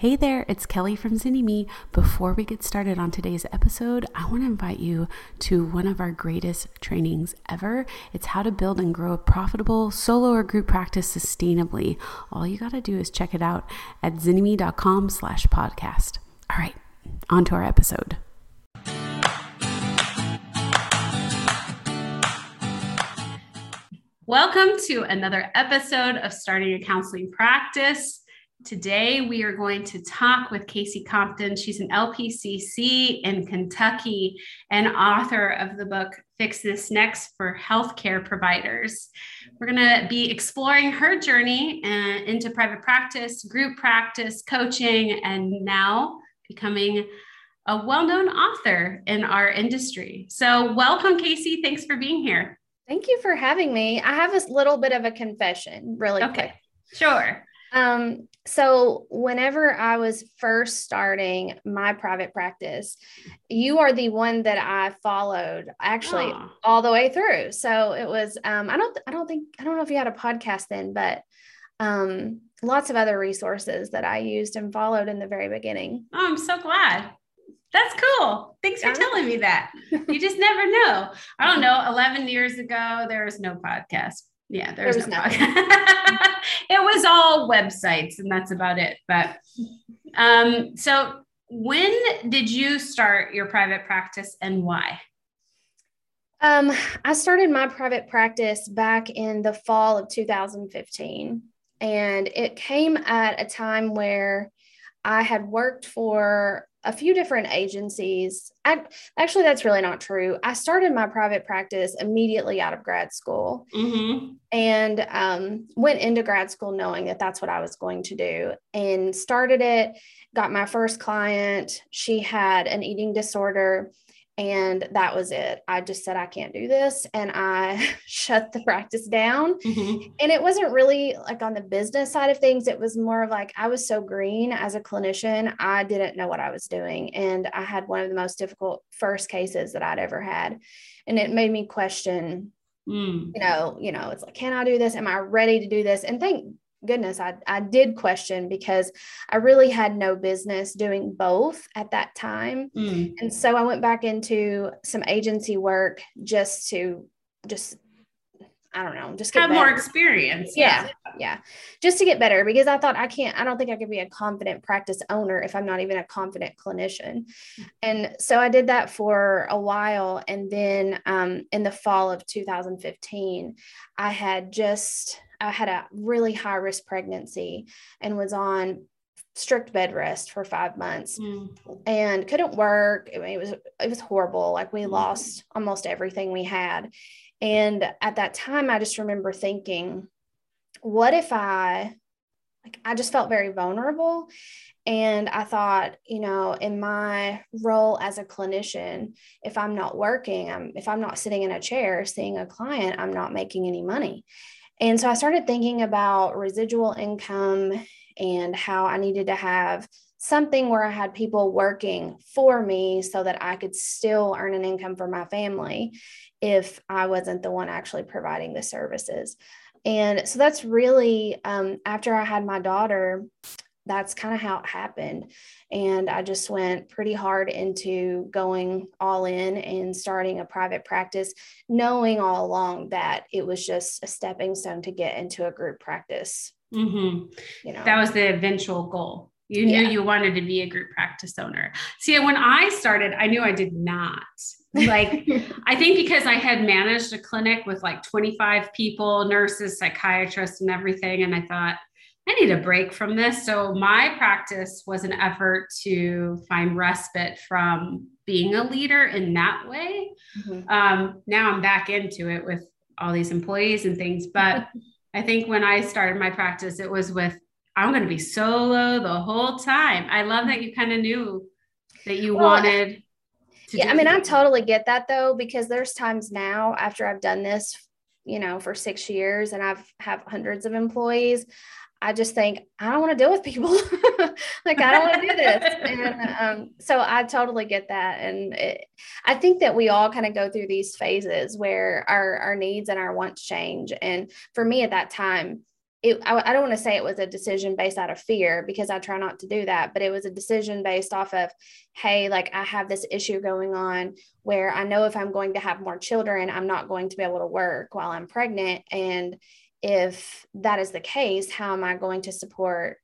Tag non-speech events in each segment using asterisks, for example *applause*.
Hey there, it's Kelly from Zynnyme. Before we get started on today's episode, I want to invite you to one of our greatest trainings ever. It's how to build and grow a profitable solo or group practice sustainably. All you got to do is check it out at zynnyme.com slash podcast. All right, on to our episode. Welcome to another episode of Starting a Counseling Practice. Today, we are going to talk with Casey Compton. She's an LPCC in Kentucky and author of the book Fix This Next for Healthcare Providers. We're going to be exploring her journey uh, into private practice, group practice, coaching, and now becoming a well known author in our industry. So, welcome, Casey. Thanks for being here. Thank you for having me. I have a little bit of a confession, really okay. quick. Sure. Um, so whenever I was first starting my private practice, you are the one that I followed actually oh. all the way through. So it was um, I don't I don't think I don't know if you had a podcast then, but um, lots of other resources that I used and followed in the very beginning. Oh, I'm so glad. That's cool. Thanks for telling me that. You just never know. I don't know. *laughs* 11 years ago, there was no podcast. Yeah, there was, there was no *laughs* it was all websites and that's about it. But um, so when did you start your private practice and why? Um, I started my private practice back in the fall of 2015. And it came at a time where I had worked for a few different agencies. I, actually, that's really not true. I started my private practice immediately out of grad school mm-hmm. and um, went into grad school knowing that that's what I was going to do and started it. Got my first client. She had an eating disorder and that was it. I just said, I can't do this. And I *laughs* shut the practice down. Mm-hmm. And it wasn't really like on the business side of things. It was more of like I was so green as a clinician, I didn't know what I was doing. And I had one of the most difficult first cases that I'd ever had. And it made me question, mm. you know, you know, it's like, can I do this? Am I ready to do this? And thank goodness, I, I did question because I really had no business doing both at that time. Mm. And so I went back into some agency work just to just I don't know, just have better. more experience. Yeah, yeah, just to get better because I thought I can't, I don't think I could be a confident practice owner if I'm not even a confident clinician. And so I did that for a while. And then um, in the fall of 2015, I had just I had a really high risk pregnancy and was on strict bed rest for five months mm. and couldn't work. I mean, it was it was horrible. Like we mm. lost almost everything we had. And at that time, I just remember thinking, what if I like I just felt very vulnerable. And I thought, you know, in my role as a clinician, if I'm not working, I'm if I'm not sitting in a chair seeing a client, I'm not making any money. And so I started thinking about residual income and how I needed to have something where I had people working for me so that I could still earn an income for my family if I wasn't the one actually providing the services. And so that's really um, after I had my daughter, that's kind of how it happened. And I just went pretty hard into going all in and starting a private practice, knowing all along that it was just a stepping stone to get into a group practice. Mm-hmm. You know, that was the eventual goal. You knew yeah. you wanted to be a group practice owner. See, when I started, I knew I did not. Like, *laughs* I think because I had managed a clinic with like 25 people, nurses, psychiatrists, and everything. And I thought, I need a break from this. So my practice was an effort to find respite from being a leader in that way. Mm-hmm. Um, now I'm back into it with all these employees and things. But *laughs* I think when I started my practice, it was with I'm going to be solo the whole time. I love that you kind of knew that you well, wanted. yeah, I mean, I totally get that though, because there's times now after I've done this, you know, for six years and I've have hundreds of employees. I just think I don't want to deal with people. *laughs* like I don't want to do this, and *laughs* um, so I totally get that. And it, I think that we all kind of go through these phases where our our needs and our wants change. And for me at that time, it, I, I don't want to say it was a decision based out of fear because I try not to do that, but it was a decision based off of, hey, like I have this issue going on where I know if I'm going to have more children, I'm not going to be able to work while I'm pregnant. And if that is the case, how am I going to support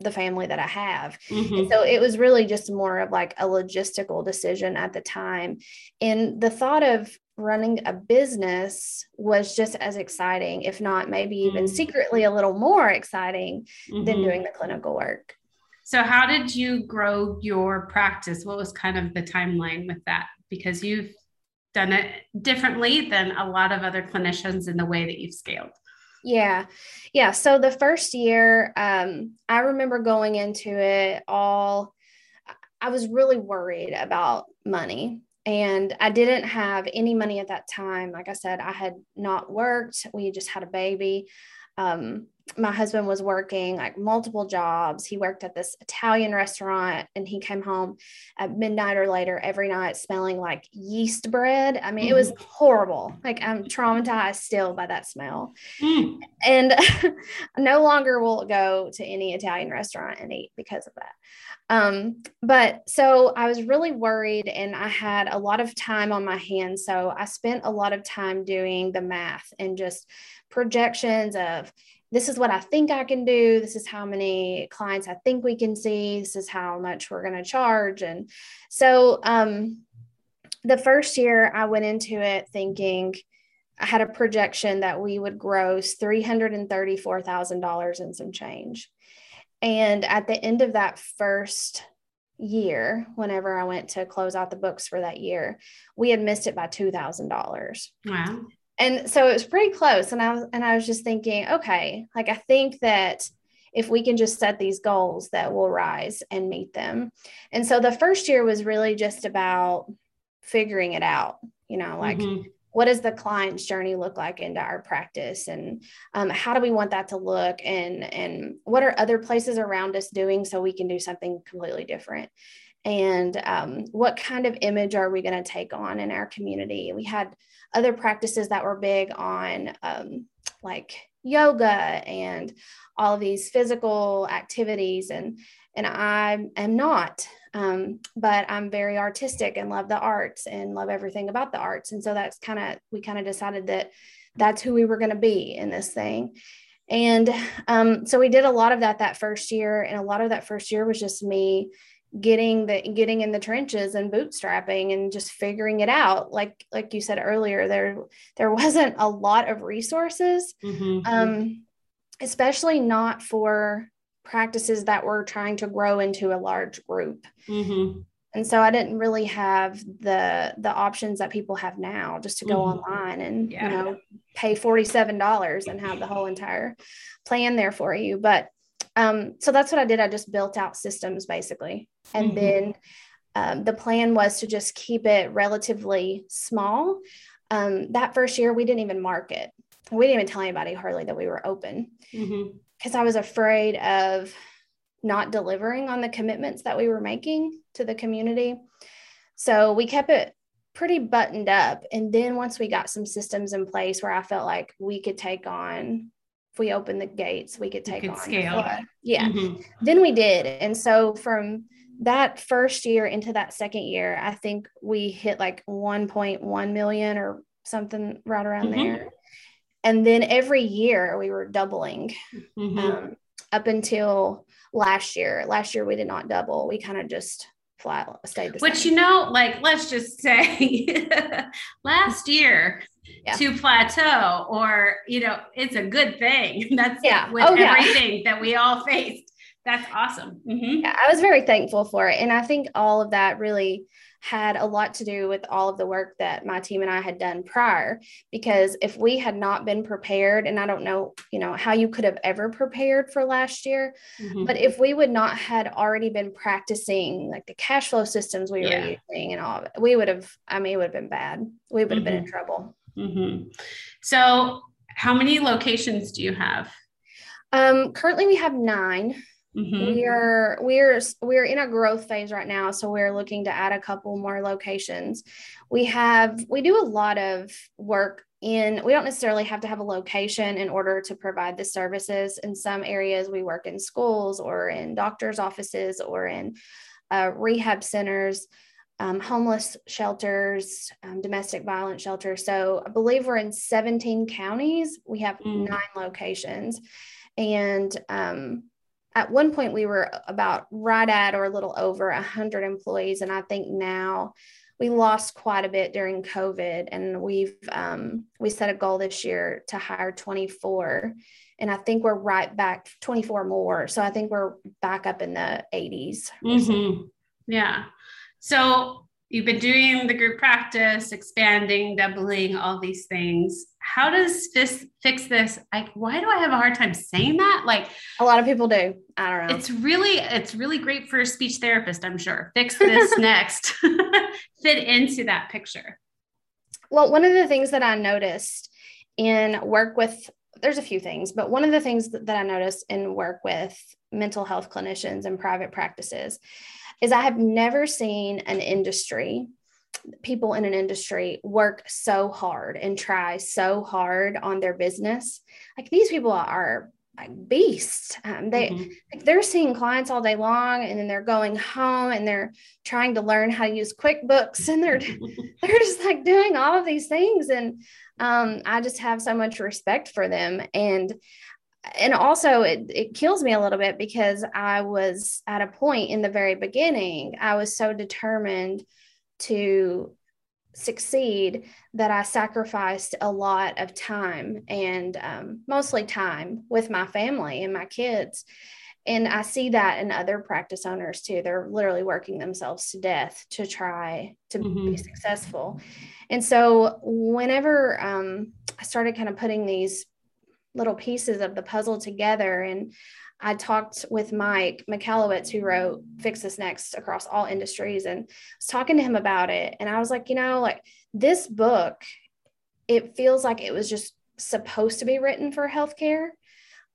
the family that I have. Mm-hmm. so it was really just more of like a logistical decision at the time. And the thought of running a business was just as exciting, if not maybe even mm-hmm. secretly a little more exciting mm-hmm. than doing the clinical work. So, how did you grow your practice? What was kind of the timeline with that? Because you've done it differently than a lot of other clinicians in the way that you've scaled. Yeah. Yeah. So the first year, um, I remember going into it all, I was really worried about money. And I didn't have any money at that time. Like I said, I had not worked. We just had a baby. Um, my husband was working like multiple jobs. He worked at this Italian restaurant and he came home at midnight or later every night smelling like yeast bread. I mean, mm. it was mm-hmm. horrible. Like I'm traumatized still by that smell. Mm. And *laughs* no longer will go to any Italian restaurant and eat because of that. Um, but so I was really worried and I had a lot of time on my hands. So I spent a lot of time doing the math and just projections of this is what I think I can do. This is how many clients I think we can see. This is how much we're going to charge. And so um, the first year I went into it thinking I had a projection that we would gross $334,000 and some change. And at the end of that first year, whenever I went to close out the books for that year, we had missed it by $2,000. Wow and so it was pretty close and i was and i was just thinking okay like i think that if we can just set these goals that will rise and meet them. And so the first year was really just about figuring it out you know like mm-hmm. what does the client's journey look like into our practice? And um, how do we want that to look? And and what are other places around us doing so we can do something completely different and um, what kind of image are we going to take on in our community? We had other practices that were big on um, like yoga and all of these physical activities and and I am not um, but I'm very artistic and love the arts and love everything about the arts. And so that's kind of we kind of decided that that's who we were going to be in this thing. And um, so we did a lot of that that first year and a lot of that first year was just me getting the getting in the trenches and bootstrapping and just figuring it out like like you said earlier there there wasn't a lot of resources mm-hmm. um, especially not for practices that were trying to grow into a large group mm-hmm. and so i didn't really have the the options that people have now just to go mm-hmm. online and yeah. you know pay $47 and have the whole entire plan there for you but um, so that's what I did. I just built out systems basically. And mm-hmm. then um, the plan was to just keep it relatively small. Um, that first year, we didn't even market. We didn't even tell anybody hardly that we were open because mm-hmm. I was afraid of not delivering on the commitments that we were making to the community. So we kept it pretty buttoned up. And then once we got some systems in place where I felt like we could take on if we open the gates, we could take could on scale. Yeah. Mm-hmm. Then we did. And so from that first year into that second year, I think we hit like 1.1 million or something right around mm-hmm. there. And then every year we were doubling mm-hmm. um, up until last year. Last year we did not double. We kind of just flat stayed the same. Which, same. you know, like let's just say *laughs* last year yeah. to plateau or you know it's a good thing *laughs* that's yeah with oh, everything yeah. that we all faced that's awesome mm-hmm. yeah i was very thankful for it and i think all of that really had a lot to do with all of the work that my team and I had done prior because if we had not been prepared and I don't know you know how you could have ever prepared for last year mm-hmm. but if we would not had already been practicing like the cash flow systems we yeah. were using and all of it we would have I mean it would have been bad we would have mm-hmm. been in mm-hmm. trouble Mm-hmm. So, how many locations do you have? Um, currently, we have 9 mm-hmm. We are we're we're in a growth phase right now, so we're looking to add a couple more locations. We have we do a lot of work in we don't necessarily have to have a location in order to provide the services in some areas we work in schools or in doctors offices or in uh, rehab centers um, homeless shelters um, domestic violence shelters so i believe we're in 17 counties we have mm. nine locations and um, at one point we were about right at or a little over 100 employees and i think now we lost quite a bit during COVID, and we've um, we set a goal this year to hire 24, and I think we're right back 24 more. So I think we're back up in the 80s. Mm-hmm. Yeah. So you've been doing the group practice, expanding, doubling, all these things. How does this fix this? Like, why do I have a hard time saying that? Like, a lot of people do. I don't know. It's really, it's really great for a speech therapist, I'm sure. Fix this *laughs* next, *laughs* fit into that picture. Well, one of the things that I noticed in work with, there's a few things, but one of the things that, that I noticed in work with mental health clinicians and private practices is I have never seen an industry, people in an industry work so hard and try so hard on their business. Like these people are like beasts. Um, they mm-hmm. like they're seeing clients all day long, and then they're going home and they're trying to learn how to use QuickBooks, and they're *laughs* *laughs* they're just like doing all of these things. And um, I just have so much respect for them. And and also it, it kills me a little bit because I was at a point in the very beginning, I was so determined to succeed that I sacrificed a lot of time and um, mostly time with my family and my kids. And I see that in other practice owners too. They're literally working themselves to death to try to mm-hmm. be successful. And so, whenever um, I started kind of putting these little pieces of the puzzle together. And I talked with Mike Michalowicz, who wrote Fix This Next across all industries, and was talking to him about it. And I was like, you know, like this book, it feels like it was just supposed to be written for healthcare.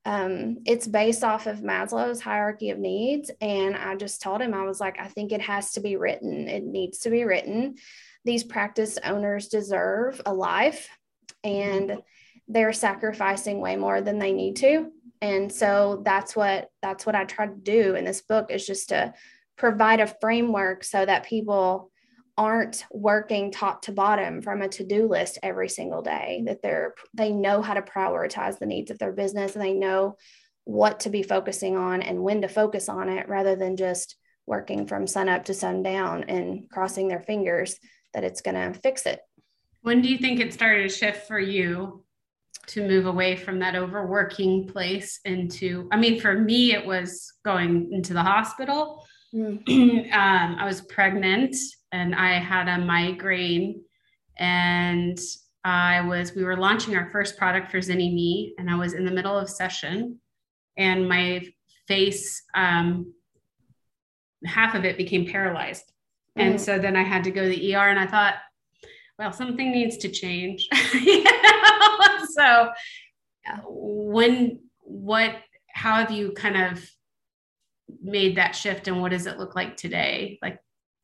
Um, it's based off of Maslow's hierarchy of needs. And I just told him, I was like, I think it has to be written. It needs to be written. These practice owners deserve a life. And they're sacrificing way more than they need to. And so that's what that's what i try to do in this book is just to provide a framework so that people aren't working top to bottom from a to-do list every single day that they're they know how to prioritize the needs of their business and they know what to be focusing on and when to focus on it rather than just working from sun up to sundown and crossing their fingers that it's going to fix it. When do you think it started to shift for you to move away from that overworking place into i mean for me it was going into the hospital mm. *clears throat* um, i was pregnant and i had a migraine and i was we were launching our first product for Zynnyme and i was in the middle of session and my face um, half of it became paralyzed mm. and so then i had to go to the er and i thought well something needs to change *laughs* *laughs* so when what how have you kind of made that shift and what does it look like today like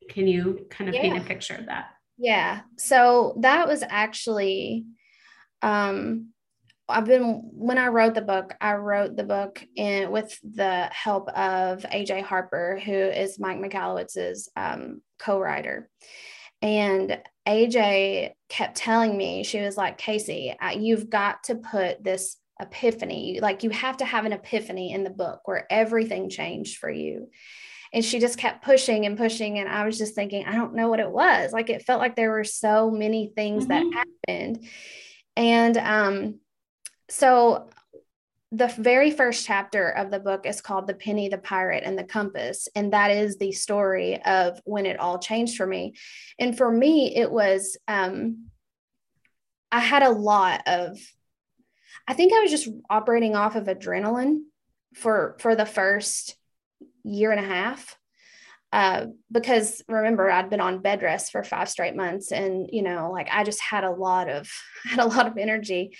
can you kind of yeah. paint a picture of that yeah so that was actually um I've been when I wrote the book, I wrote the book in with the help of AJ Harper, who is Mike Michalowicz's um, co-writer. And AJ kept telling me, she was like, Casey, you've got to put this epiphany, like you have to have an epiphany in the book where everything changed for you. And she just kept pushing and pushing. And I was just thinking, I don't know what it was. Like it felt like there were so many things mm-hmm. that happened. And um, so the very first chapter of the book is called The Penny, the Pirate, and the Compass. And that is the story of when it all changed for me. And for me, it was, um, I had a lot of, I think I was just operating off of adrenaline for for the first year and a half. Uh, because remember I'd been on bed rest for five straight months and you know like I just had a lot of *laughs* had a lot of energy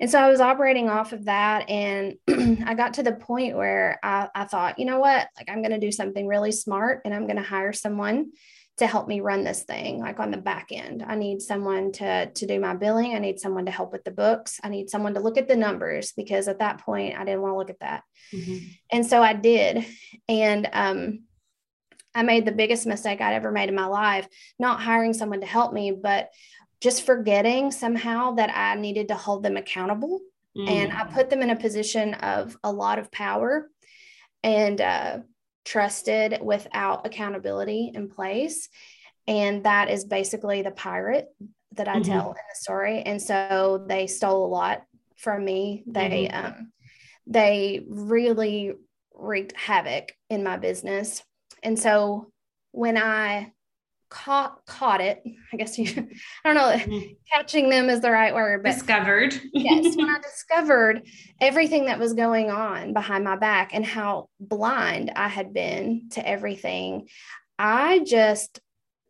and so I was operating off of that and *clears throat* I got to the point where I, I thought you know what? Like I'm going to do something really smart and I'm going to hire someone to help me run this thing like on the back end. I need someone to to do my billing. I need someone to help with the books. I need someone to look at the numbers because at that point i didn't want to look at that. Mm-hmm. and so i did. And um i made the biggest mistake i'd ever made in my life not hiring someone to help me but just forgetting somehow that i needed to hold them accountable mm. and i put them in a position of a lot of power and uh, trusted without accountability in place. And that is basically the pirate that I mm-hmm. tell in the story. And so they stole a lot from me. They mm-hmm. um, they really wreaked havoc in my business. And so when I caught caught it. I guess you *laughs* i don't know mm-hmm. catching them is the right word but discovered. *laughs* Yes when i discovered everything that was going on behind my back and how blind i had been to everything i just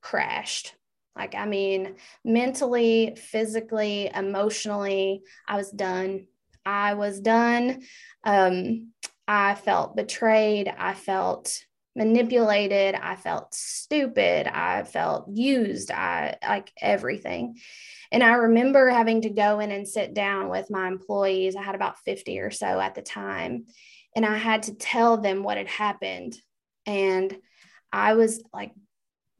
crashed. Like i mean mentally physically emotionally i was done. I was done. Um i felt betrayed. I felt manipulated i felt stupid i felt used i like everything. And i remember having to go in and sit down with my employees. I had about 50 or so at the time and i had to tell them what had happened and i was like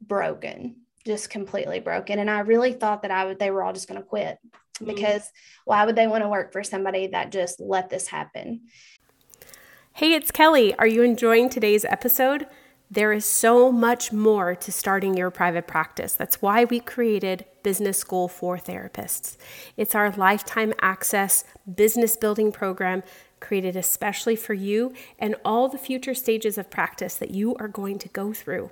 broken just completely broken. And i really thought that i would they were all just going to quit mm-hmm. because why would they want to work for somebody that just let this happen Hey, it's Kelly. Are you enjoying today's episode? There is so much more to starting your private practice. That's why we created Business School for Therapists. It's our lifetime access business building program created especially for you and all the future stages of practice that you are going to go through.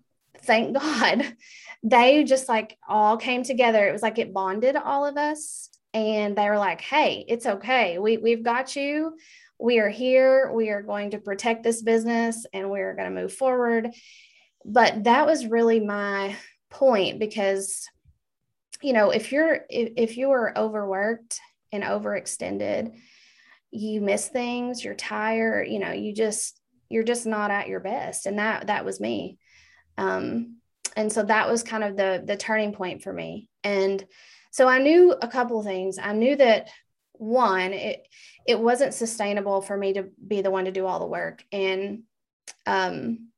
thank *laughs* God they just like all came together. It was like it bonded all of us. And they were like, hey, it's okay. We, we've got you. We are here. We are going to protect this business and we're going to move forward. But that was really my point because, you know, if you're, if, if you are overworked and overextended, you miss things, you're tired, you know, you just, you're just not at your best. And that, that was me. Um, and so that was kind of the the turning point for me. And so i knew a couple things. I knew that one it it wasn't sustainable for me to be the one to do all the work. And um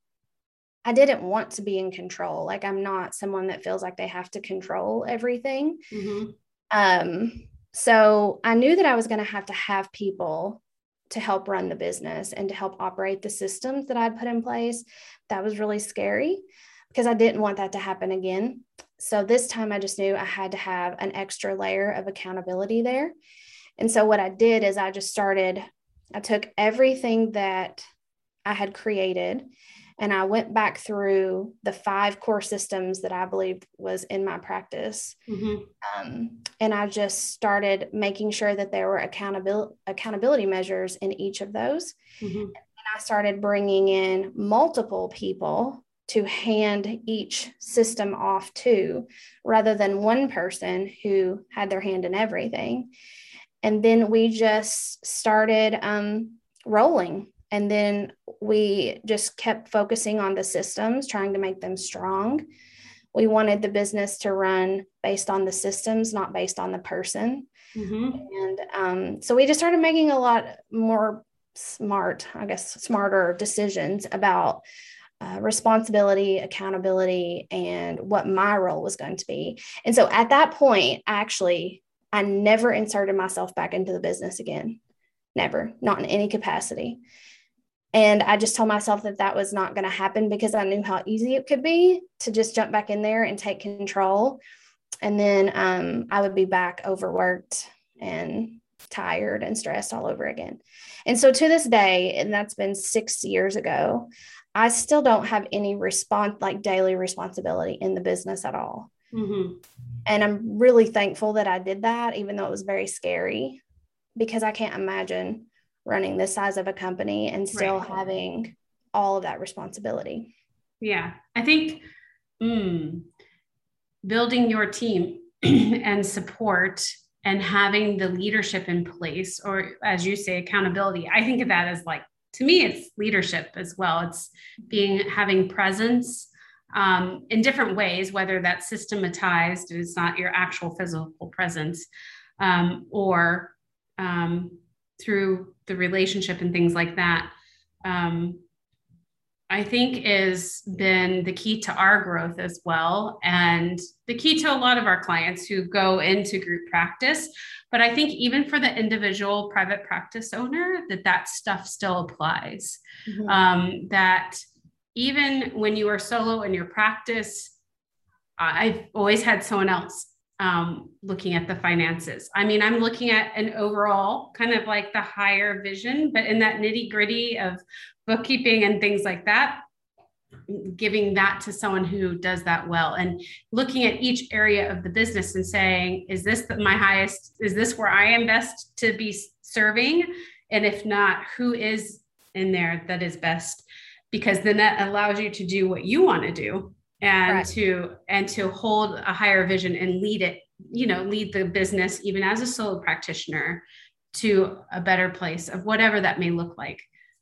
i didn't want to be in control. Like i'm not someone that feels like they have to control everything. Mm-hmm. um so i knew that i was going to have to have people to help run the business and to help operate the systems that I'd put in place. That was really scary because I didn't want that to happen again. So this time I just knew I had to have an extra layer of accountability there. And so what I did is I just started, I took everything that I had created and I went back through the five core systems that I believed was in my practice. Mm-hmm. Um, and I just started making sure that there were accountability accountability measures in each of those. Mm-hmm. I started bringing in multiple people to hand each system off to rather than one person who had their hand in everything. And then we just started um, rolling. And then we just kept focusing on the systems, trying to make them strong. We wanted the business to run based on the systems, not based on the person. Mm-hmm. And um, so we just started making a lot more smart, I guess, smarter decisions about uh, responsibility, accountability, and what my role was going to be. And so at that point, actually, I never inserted myself back into the business again. Never, not in any capacity. And I just told myself that that was not going to happen because I knew how easy it could be to just jump back in there and take control. And then um, I would be back overworked and tired and stressed all over again. And so to this day, and that's been six years ago, I still don't have any response like daily responsibility in the business at all. Mm-hmm. And I'm really thankful that I did that, even though it was very scary, because I can't imagine running this size of a company and still right. having all of that responsibility. Yeah. I think mm, building your team *clears throat* and support and having the leadership in place, or as you say, accountability, I think of that as like, to me, it's leadership as well. It's being having presence um, in different ways, whether that's systematized, it's not your actual physical presence, um, or um, through the relationship and things like that. I think has been the key to our growth as well, and the key to a lot of our clients who go into group practice. But I think even for the individual private practice owner, that that stuff still applies. Mm-hmm. Um, that even when you are solo in your practice, I've always had someone else um, looking at the finances. I mean, I'm looking at an overall kind of like the higher vision, but in that nitty gritty of bookkeeping and things like that, giving that to someone who does that well and looking at each area of the business and saying, is this my highest? Is this where I am best to be serving? And if not, who is in there that is best? Because then that allows you to do what you want to do and right. to and to hold a higher vision and lead it you know lead the business even as a solo practitioner to a better place of whatever that may look like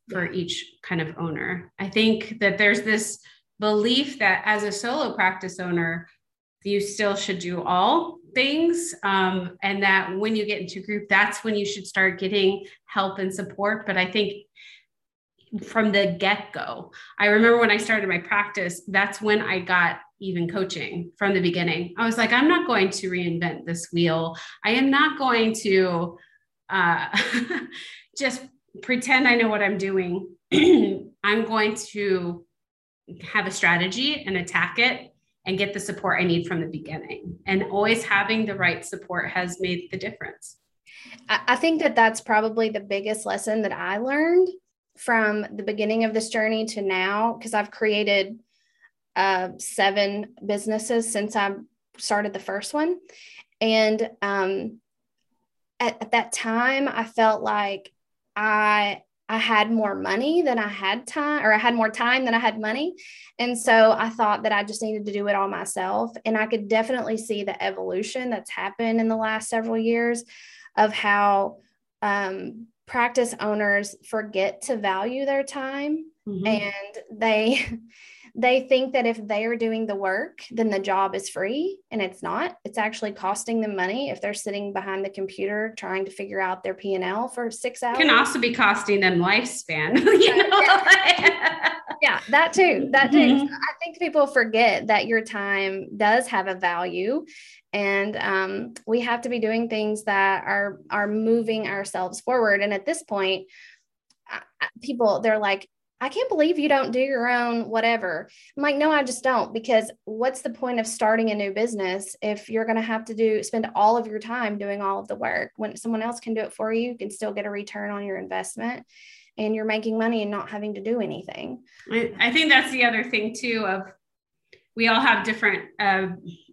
for yeah. each kind of owner i think that there's this belief that as a solo practice owner you still should do all things um, and that when you get into group that's when you should start getting help and support but i think from the get go. I remember when I started my practice, that's when I got even coaching from the beginning. I was like, I'm not going to reinvent this wheel. I am not going to uh, *laughs* just pretend I know what I'm doing. *clears throat* I'm going to have a strategy and attack it and get the support I need from the beginning. And always having the right support has made the difference. I think that that's probably the biggest lesson that I learned from the beginning of this journey to now because I've created uh, seven businesses since I started the first one. And um, at, at that time, I felt like I I had more money than I had time, or I had more time than I had money. And so I thought that I just needed to do it all myself. And I could definitely see the evolution that's happened in the last several years of how um, practice owners forget to value their time mm-hmm. and they *laughs* they think that if they are doing the work then the job is free and it's not it's actually costing them money if they're sitting behind the computer trying to figure out their p&l for six hours It can also be costing them lifespan *laughs* you know? *laughs* yeah. that too that too mm-hmm. i think people forget that your time does have a value and um, we have to be doing things that are are moving ourselves forward and at this point people they're like i can't believe you don't do your own whatever i'm like no i just don't because what's the point of starting a new business if you're going to have to do spend all of your time doing all of the work when someone else can do it for you you can still get a return on your investment and you're making money and not having to do anything i think that's the other thing too of we all have different uh,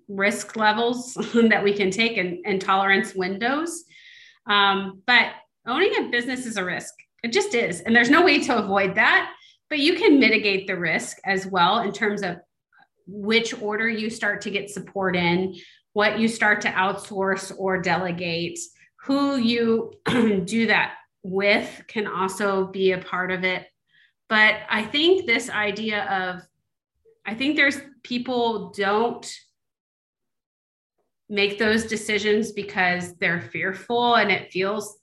risk levels *laughs* that we can take and, and tolerance windows. Um, but owning a business is a risk. It just is. And there's no way to avoid that. But you can mitigate the risk as well in terms of which order you start to get support in, what you start to outsource or delegate, who you *clears throat* do that with can also be a part of it. But I think this idea of, I think there's people don't make those decisions because they're fearful and it feels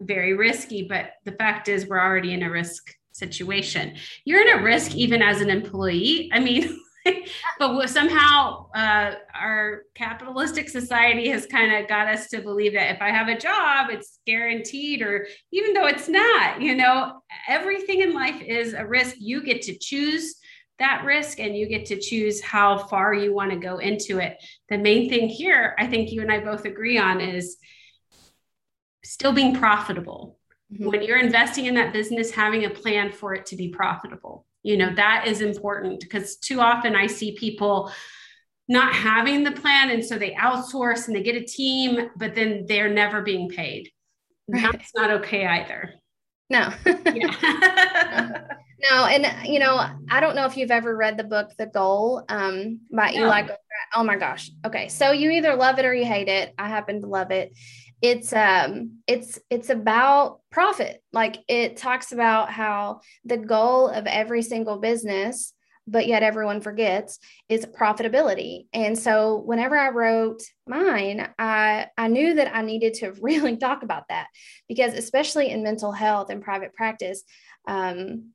very risky. But the fact is, we're already in a risk situation. You're in a risk even as an employee. I mean, *laughs* *laughs* but somehow uh, our capitalistic society has kind of got us to believe that if I have a job, it's guaranteed, or even though it's not, you know, everything in life is a risk. You get to choose that risk and you get to choose how far you want to go into it. The main thing here, I think you and I both agree on, is still being profitable. Mm-hmm. When you're investing in that business, having a plan for it to be profitable. You know, that is important because too often I see people not having the plan and so they outsource and they get a team but then they're never being paid. Right. that's not okay either. No. *laughs* *laughs* No and you know i don't know if you've ever read the book the goal um by no. eli oh my gosh. Okay so you either love it or you hate it. I happen to love it it's um it's it's about profit. Like it talks about how the goal of every single business but yet everyone forgets is profitability. And so whenever i wrote mine i i knew that i needed to *laughs* really talk about that because especially in mental health and private practice um,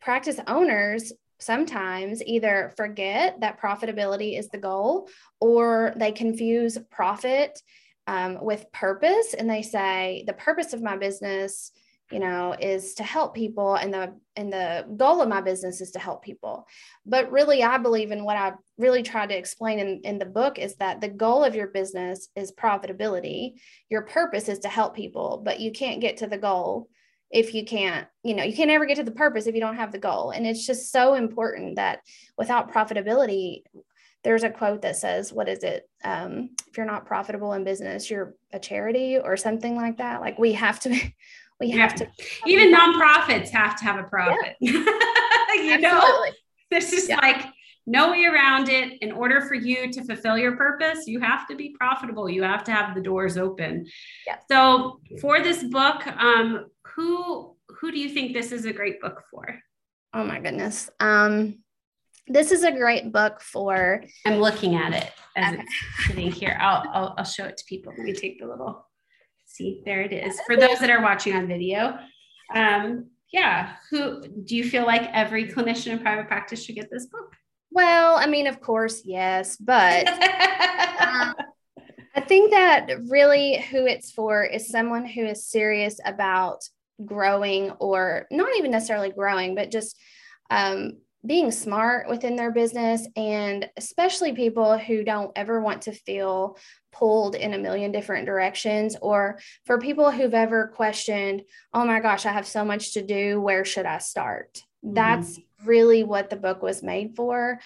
practice owners sometimes either forget that profitability is the goal or they confuse profit um, with purpose and they say the purpose of my business you know is to help people and the and the goal of my business is to help people. But really i believe in what i really tried to explain in, in the book is that the goal of your business is profitability. Your purpose is to help people but you can't get to the goal if you can't you know you can't ever get to the purpose if you don't have the goal. And it's just so important that without profitability there's a quote that says, what is it? Um, if you're not profitable in business, you're a charity or something like that. Like we have to, *laughs* we have yeah. to. Even nonprofits have to have a profit. Yeah. *laughs* you Absolutely. know, this is yeah. like no way around it. In order for you to fulfill your purpose, you have to be profitable. You have to have the doors open. Yeah. So for this book, um, who who do you think this is a great book for? Oh my goodness. Um, this is a great book for. I'm looking at it as okay. it's sitting here. I'll, I'll, I'll show it to people. Let me take the little. See, there it is. For those that are watching on video, um, yeah. Who do you feel like every clinician in private practice should get this book? Well, I mean, of course, yes, but *laughs* um, I think that really who it's for is someone who is serious about growing or not even necessarily growing, but just um, being smart within their business and especially people who don't ever want to feel pulled in a million different directions or for people who've ever questioned oh my gosh i have so much to do where should i start mm-hmm. that's really what the book was made for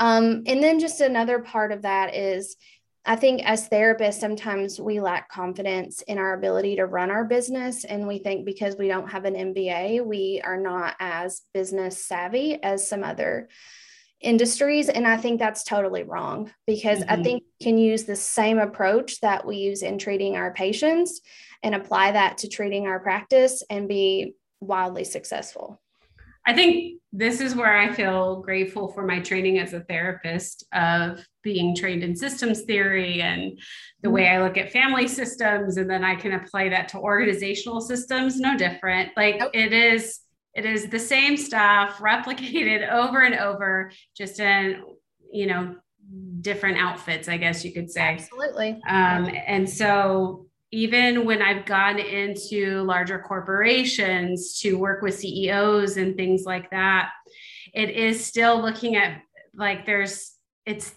um, and then just another part of that is I think as therapists, sometimes we lack confidence in our ability to run our business. And we think because we don't have an MBA, we are not as business savvy as some other industries. And I think that's totally wrong because mm-hmm. I think we can use the same approach that we use in treating our patients and apply that to treating our practice and be wildly successful. I think this is where I feel grateful for my training as a therapist of being trained in systems theory and the way I look at family systems and then I can apply that to organizational systems no different. Like nope. it is it is the same stuff replicated *laughs* over and over just in you know different outfits I guess you could say. Absolutely. Um, and so even when I've gone into larger corporations to work with CEOs and things like that, it is still looking at like there's it's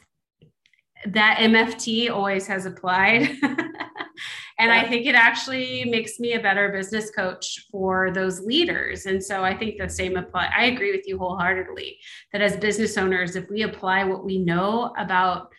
that MFT always has applied. *laughs* and yeah. I think it actually makes me a better business coach for those leaders. And so I think the same apply. I agree with you wholeheartedly that as business owners, if we apply what we know about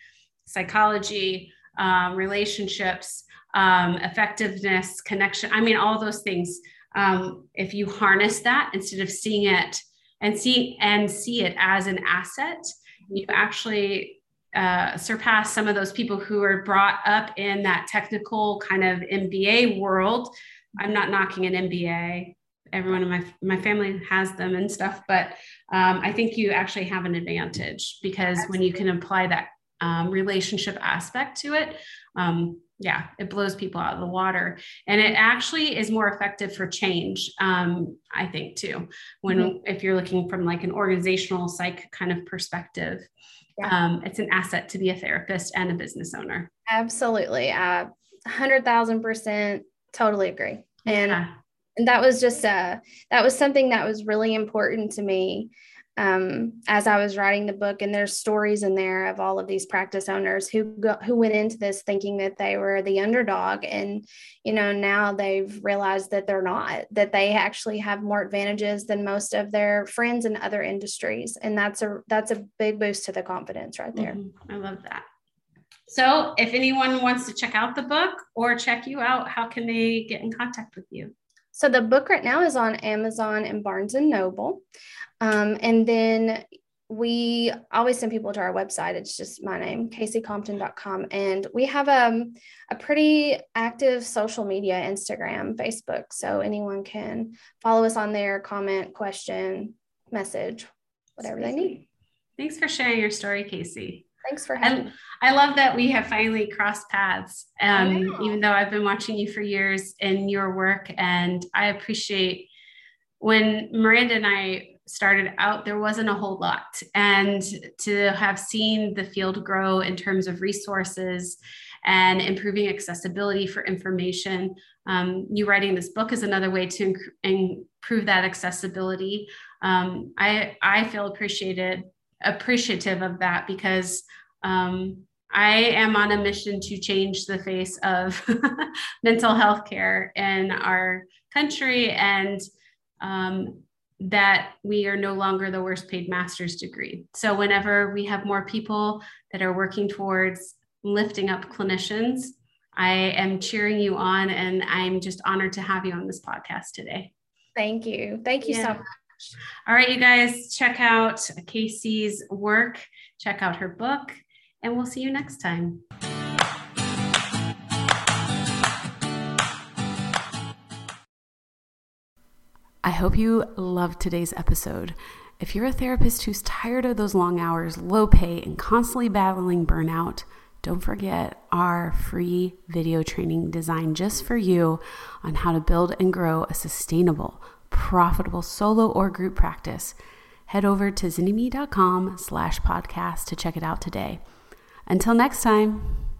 psychology, um, relationships, um, effectiveness, connection. I mean, all those things. Um, if you harness that instead of seeing it and see and see it as an asset, you actually uh, surpass some of those people who are brought up in that technical kind of MBA world. I'm not knocking an MBA. Everyone in my my family has them and stuff, but um, I think you actually have an advantage because Absolutely. when you can apply that um, relationship aspect to it, um, yeah, it blows people out of the water. And it actually is more effective for change, um, I think, too, when mm-hmm. if you're looking from like an organizational psych kind of perspective. Yeah. Um, it's an asset to be a therapist and a business owner. Absolutely. Uh, 100,000% totally agree. And, yeah. and that was just, uh, that was something that was really important to me um, as I was writing the book, and there's stories in there of all of these practice owners who go, who went into this thinking that they were the underdog, and you know now they've realized that they're not. That they actually have more advantages than most of their friends in other industries, and that's a that's a big boost to the confidence right there. Mm-hmm. I love that. So, if anyone wants to check out the book or check you out, how can they get in contact with you? So the book right now is on Amazon and Barnes and Noble. Um, and then we always send people to our website. It's just my name, caseycompton.com. And we have um, a pretty active social media, Instagram, Facebook. So anyone can follow us on there, comment, question, message, whatever they need. Thanks for sharing your story, Casey. Thanks for having me. I love that we have finally crossed paths. Um, even though I've been watching you for years in your work, and I appreciate when Miranda and I started out, there wasn't a whole lot. And to have seen the field grow in terms of resources and improving accessibility for information, um, you writing this book is another way to improve that accessibility. Um, I, I feel appreciated appreciative of that because um, I am on a mission to change the face of *laughs* mental health care in our country and um, that we are no longer the worst paid master's degree. So, whenever we have more people that are working towards lifting up clinicians, I am cheering you on and I'm just honored to have you on this podcast today. Thank you. Thank you yeah. so much. All right, you guys, check out Casey's work, check out her book, and we'll see you next time. I hope you loved today's episode. If you're a therapist who's tired of those long hours, low pay, and constantly battling burnout, don't forget our free video training designed just for you on how to build and grow a sustainable, profitable solo or group practice. Head over to zynnyme.com slash podcast to check it out today. Until next time.